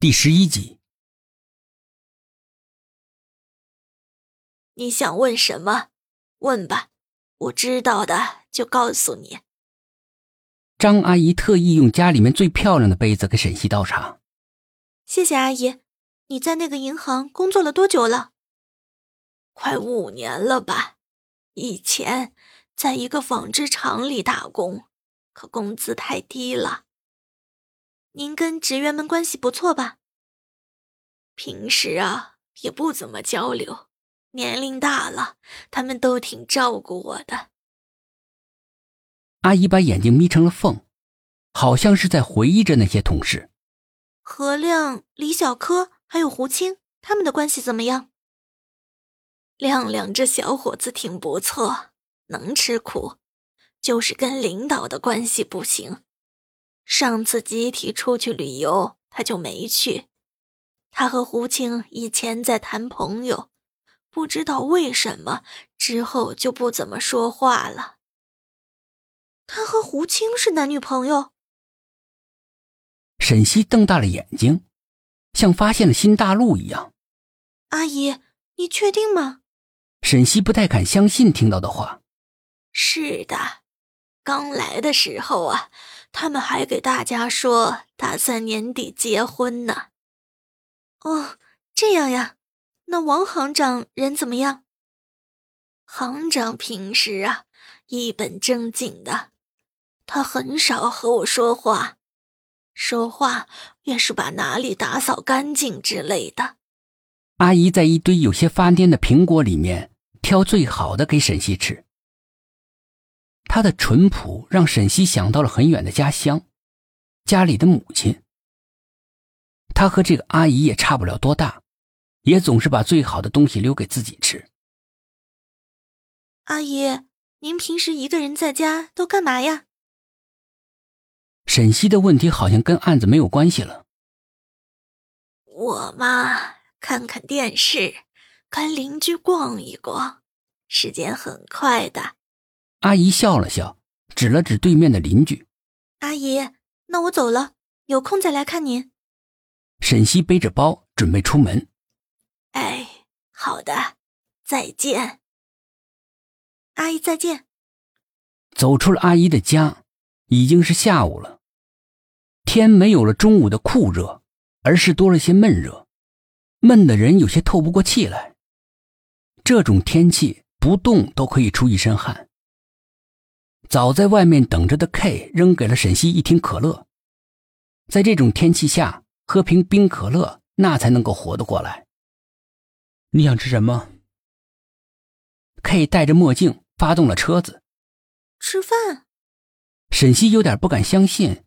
第十一集，你想问什么？问吧，我知道的就告诉你。张阿姨特意用家里面最漂亮的杯子给沈西倒茶。谢谢阿姨。你在那个银行工作了多久了？快五年了吧。以前在一个纺织厂里打工，可工资太低了。您跟职员们关系不错吧？平时啊也不怎么交流，年龄大了，他们都挺照顾我的。阿姨把眼睛眯成了缝，好像是在回忆着那些同事。何亮、李小柯还有胡青，他们的关系怎么样？亮亮这小伙子挺不错，能吃苦，就是跟领导的关系不行。上次集体出去旅游，他就没去。他和胡青以前在谈朋友，不知道为什么之后就不怎么说话了。他和胡青是男女朋友？沈西瞪大了眼睛，像发现了新大陆一样。阿姨，你确定吗？沈西不太敢相信听到的话。是的，刚来的时候啊。他们还给大家说打算年底结婚呢。哦，这样呀，那王行长人怎么样？行长平时啊一本正经的，他很少和我说话，说话也是把哪里打扫干净之类的。阿姨在一堆有些发蔫的苹果里面挑最好的给沈西吃。他的淳朴让沈西想到了很远的家乡，家里的母亲。他和这个阿姨也差不了多大，也总是把最好的东西留给自己吃。阿姨，您平时一个人在家都干嘛呀？沈西的问题好像跟案子没有关系了。我嘛，看看电视，跟邻居逛一逛，时间很快的。阿姨笑了笑，指了指对面的邻居。阿姨，那我走了，有空再来看您。沈西背着包准备出门。哎，好的，再见。阿姨再见。走出了阿姨的家，已经是下午了。天没有了中午的酷热，而是多了些闷热，闷的人有些透不过气来。这种天气不动都可以出一身汗。早在外面等着的 K 扔给了沈西一听可乐，在这种天气下喝瓶冰可乐，那才能够活得过来。你想吃什么？K 戴着墨镜发动了车子。吃饭。沈西有点不敢相信，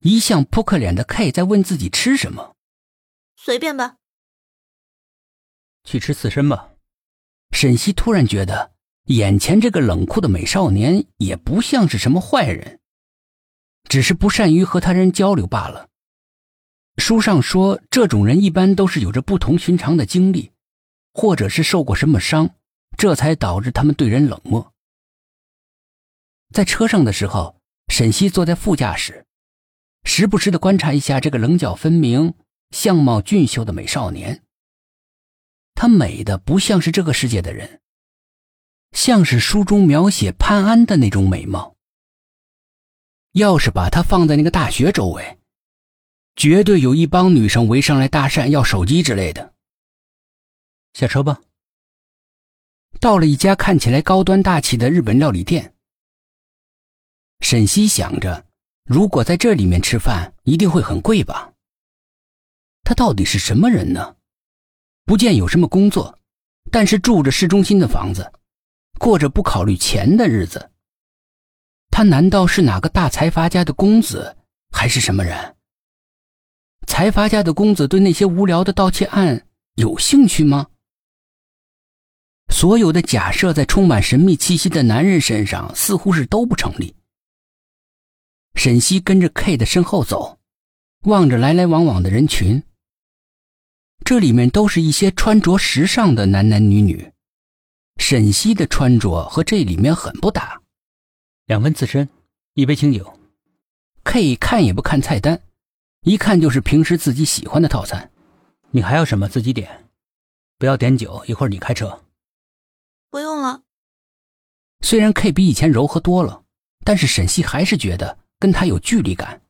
一向扑克脸的 K 在问自己吃什么。随便吧。去吃刺身吧。沈西突然觉得。眼前这个冷酷的美少年也不像是什么坏人，只是不善于和他人交流罢了。书上说，这种人一般都是有着不同寻常的经历，或者是受过什么伤，这才导致他们对人冷漠。在车上的时候，沈西坐在副驾驶，时不时的观察一下这个棱角分明、相貌俊秀的美少年。他美的不像是这个世界的人。像是书中描写潘安的那种美貌。要是把他放在那个大学周围，绝对有一帮女生围上来搭讪要手机之类的。下车吧。到了一家看起来高端大气的日本料理店，沈西想着，如果在这里面吃饭，一定会很贵吧？他到底是什么人呢？不见有什么工作，但是住着市中心的房子。过着不考虑钱的日子，他难道是哪个大财阀家的公子，还是什么人？财阀家的公子对那些无聊的盗窃案有兴趣吗？所有的假设在充满神秘气息的男人身上似乎是都不成立。沈西跟着 K 的身后走，望着来来往往的人群，这里面都是一些穿着时尚的男男女女。沈西的穿着和这里面很不搭，两份刺身，一杯清酒。K 看也不看菜单，一看就是平时自己喜欢的套餐。你还要什么自己点，不要点酒。一会儿你开车。不用了。虽然 K 比以前柔和多了，但是沈西还是觉得跟他有距离感。